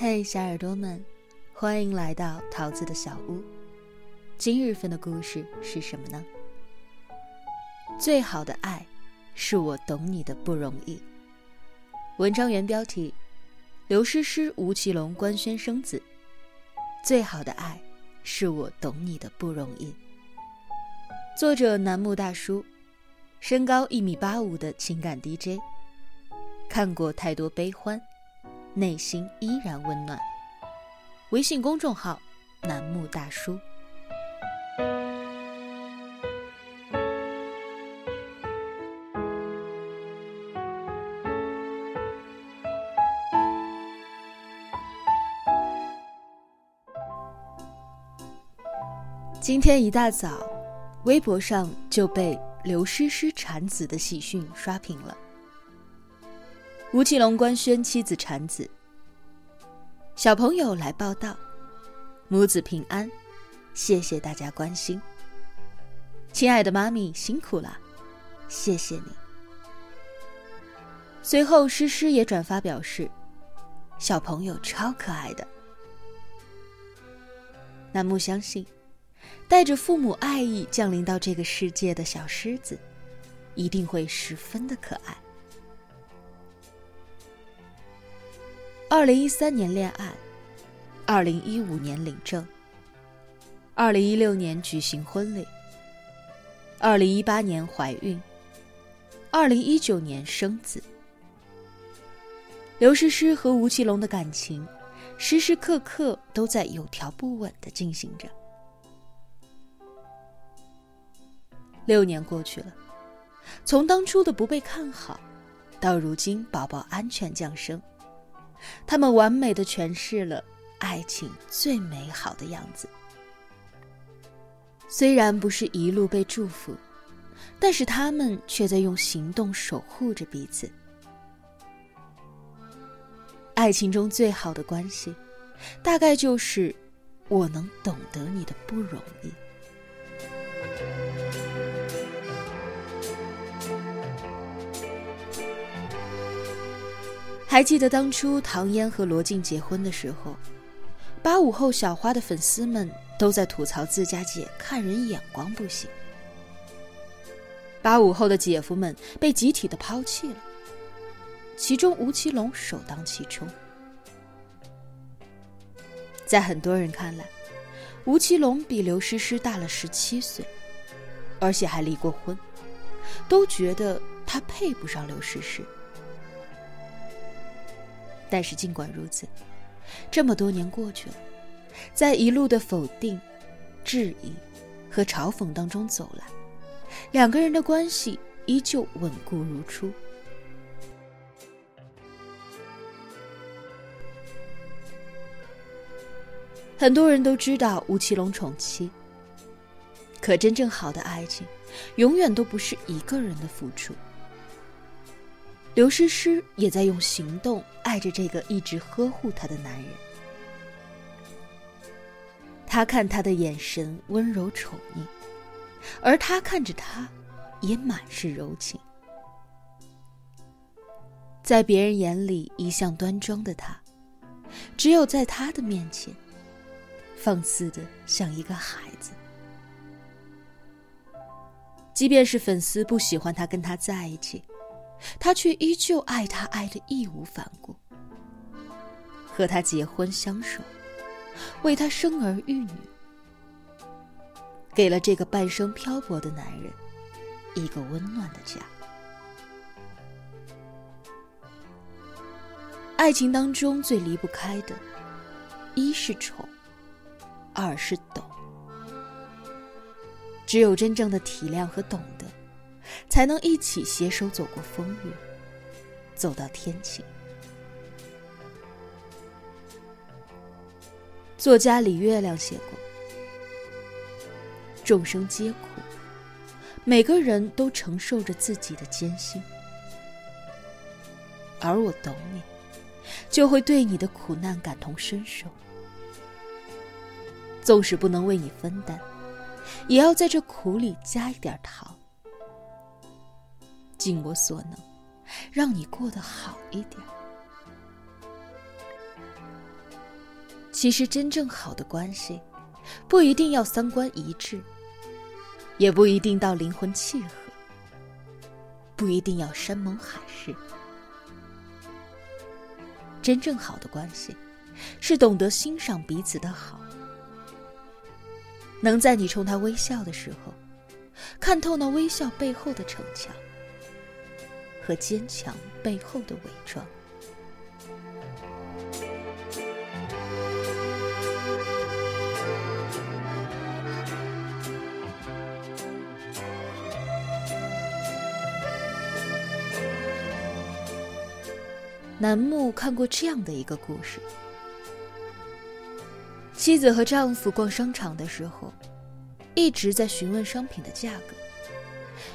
嘿，小耳朵们，欢迎来到桃子的小屋。今日份的故事是什么呢？最好的爱，是我懂你的不容易。文章原标题：刘诗诗、吴奇隆官宣生子。最好的爱，是我懂你的不容易。作者楠木大叔，身高一米八五的情感 DJ，看过太多悲欢。内心依然温暖。微信公众号：楠木大叔。今天一大早，微博上就被刘诗诗产子的喜讯刷屏了。吴奇隆官宣妻子产子，小朋友来报道，母子平安，谢谢大家关心。亲爱的妈咪辛苦了，谢谢你。随后诗诗也转发表示，小朋友超可爱的。楠木相信，带着父母爱意降临到这个世界的小狮子，一定会十分的可爱。二零一三年恋爱，二零一五年领证，二零一六年举行婚礼，二零一八年怀孕，二零一九年生子。刘诗诗和吴奇隆的感情，时时刻刻都在有条不紊的进行着。六年过去了，从当初的不被看好，到如今宝宝安全降生。他们完美的诠释了爱情最美好的样子。虽然不是一路被祝福，但是他们却在用行动守护着彼此。爱情中最好的关系，大概就是我能懂得你的不容易。还记得当初唐嫣和罗晋结婚的时候，八五后小花的粉丝们都在吐槽自家姐看人眼光不行。八五后的姐夫们被集体的抛弃了，其中吴奇隆首当其冲。在很多人看来，吴奇隆比刘诗诗大了十七岁，而且还离过婚，都觉得他配不上刘诗诗。但是尽管如此，这么多年过去了，在一路的否定、质疑和嘲讽当中走来，两个人的关系依旧稳固如初。很多人都知道吴奇隆宠妻，可真正好的爱情，永远都不是一个人的付出。刘诗诗也在用行动爱着这个一直呵护她的男人。他看他的眼神温柔宠溺，而他看着他，也满是柔情。在别人眼里一向端庄的他，只有在他的面前，放肆的像一个孩子。即便是粉丝不喜欢他跟他在一起。他却依旧爱他，爱的义无反顾，和他结婚相守，为他生儿育女，给了这个半生漂泊的男人一个温暖的家。爱情当中最离不开的，一是宠，二是懂。只有真正的体谅和懂得。才能一起携手走过风雨，走到天晴。作家李月亮写过：“众生皆苦，每个人都承受着自己的艰辛，而我懂你，就会对你的苦难感同身受。纵使不能为你分担，也要在这苦里加一点糖。”尽我所能，让你过得好一点。其实真正好的关系，不一定要三观一致，也不一定到灵魂契合，不一定要山盟海誓。真正好的关系，是懂得欣赏彼此的好，能在你冲他微笑的时候，看透那微笑背后的逞强和坚强背后的伪装。楠木看过这样的一个故事：妻子和丈夫逛商场的时候，一直在询问商品的价格，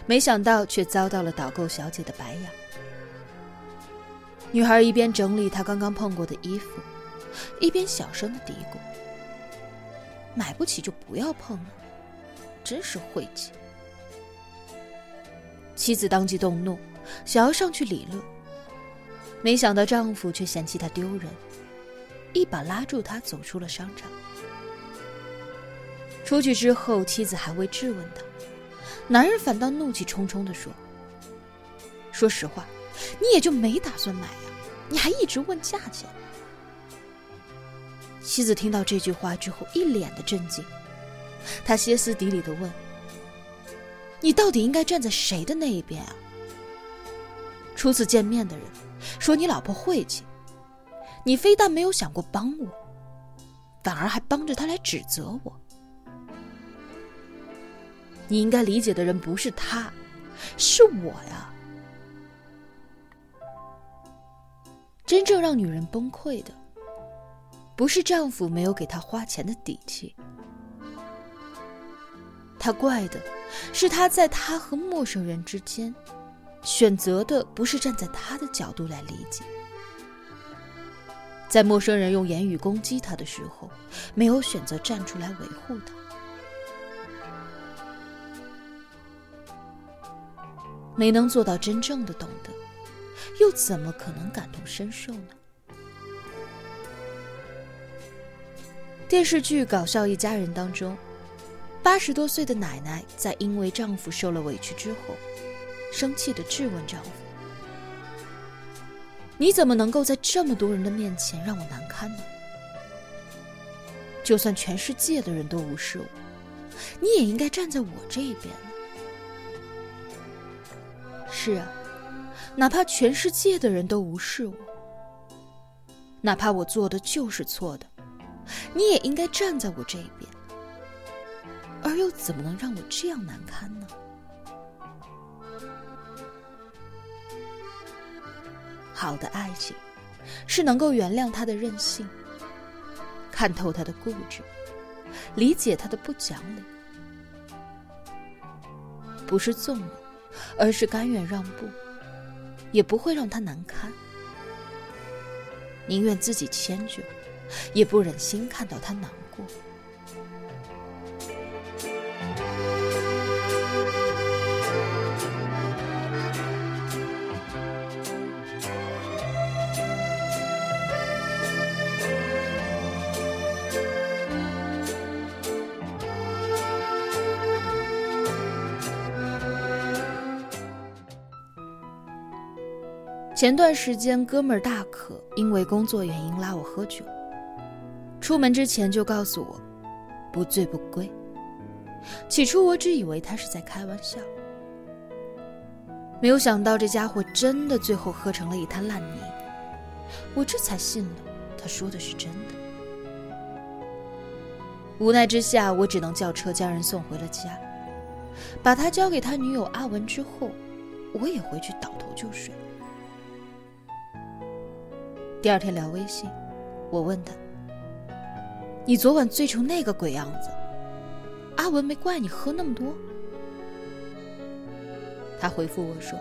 没想到却遭到了导购小姐的白眼。女孩一边整理她刚刚碰过的衣服，一边小声的嘀咕：“买不起就不要碰了，真是晦气。”妻子当即动怒，想要上去理论。没想到丈夫却嫌弃她丢人，一把拉住她走出了商场。出去之后，妻子还未质问他，男人反倒怒气冲冲地说：“说实话，你也就没打算买呀，你还一直问价钱。”妻子听到这句话之后，一脸的震惊，她歇斯底里的问：“你到底应该站在谁的那一边啊？”初次见面的人。说你老婆晦气，你非但没有想过帮我，反而还帮着他来指责我。你应该理解的人不是他，是我呀。真正让女人崩溃的，不是丈夫没有给她花钱的底气，她怪的是他在她和陌生人之间。选择的不是站在他的角度来理解，在陌生人用言语攻击他的时候，没有选择站出来维护他，没能做到真正的懂得，又怎么可能感同身受呢？电视剧《搞笑一家人》当中，八十多岁的奶奶在因为丈夫受了委屈之后。生气的质问丈夫：“你怎么能够在这么多人的面前让我难堪呢？就算全世界的人都无视我，你也应该站在我这一边。”是啊，哪怕全世界的人都无视我，哪怕我做的就是错的，你也应该站在我这一边。而又怎么能让我这样难堪呢？好的爱情，是能够原谅他的任性，看透他的固执，理解他的不讲理，不是纵容，而是甘愿让步，也不会让他难堪，宁愿自己迁就，也不忍心看到他难过。前段时间，哥们儿大可因为工作原因拉我喝酒，出门之前就告诉我不醉不归。起初我只以为他是在开玩笑，没有想到这家伙真的最后喝成了一滩烂泥，我这才信了他说的是真的。无奈之下，我只能叫车将人送回了家，把他交给他女友阿文之后，我也回去倒头就睡。第二天聊微信，我问他：“你昨晚醉成那个鬼样子，阿文没怪你喝那么多？”他回复我说：“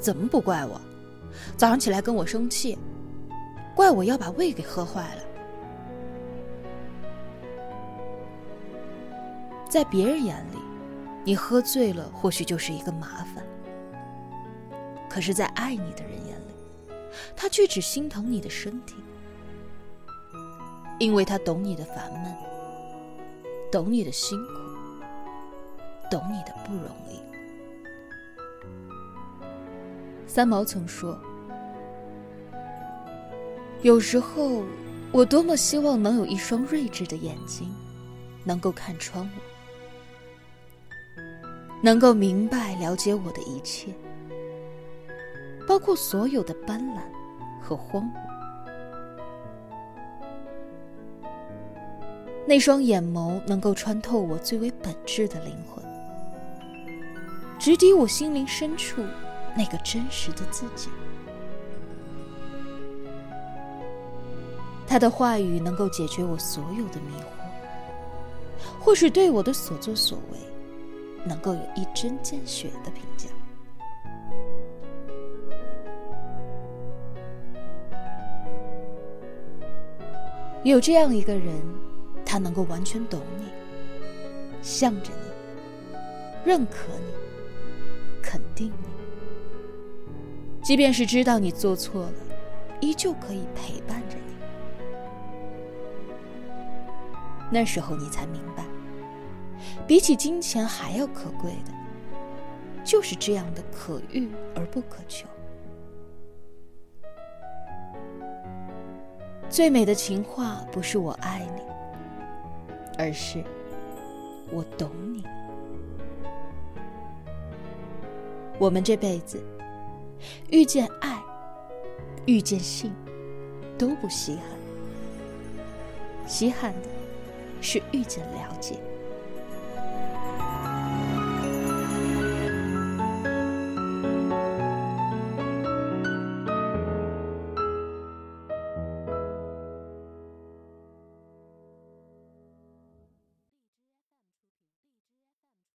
怎么不怪我？早上起来跟我生气，怪我要把胃给喝坏了。在别人眼里，你喝醉了或许就是一个麻烦，可是，在爱你的人眼里。”他却只心疼你的身体。因为他懂你的烦闷，懂你的辛苦，懂你的不容易。三毛曾说：“有时候，我多么希望能有一双睿智的眼睛，能够看穿我，能够明白了解我的一切，包括所有的斑斓和荒芜。”那双眼眸能够穿透我最为本质的灵魂，直抵我心灵深处那个真实的自己。他的话语能够解决我所有的迷惑，或是对我的所作所为，能够有一针见血的评价。有这样一个人。他能够完全懂你，向着你，认可你，肯定你。即便是知道你做错了，依旧可以陪伴着你。那时候你才明白，比起金钱还要可贵的，就是这样的可遇而不可求。最美的情话不是我爱你。而是，我懂你。我们这辈子遇见爱、遇见性都不稀罕，稀罕的是遇见了解。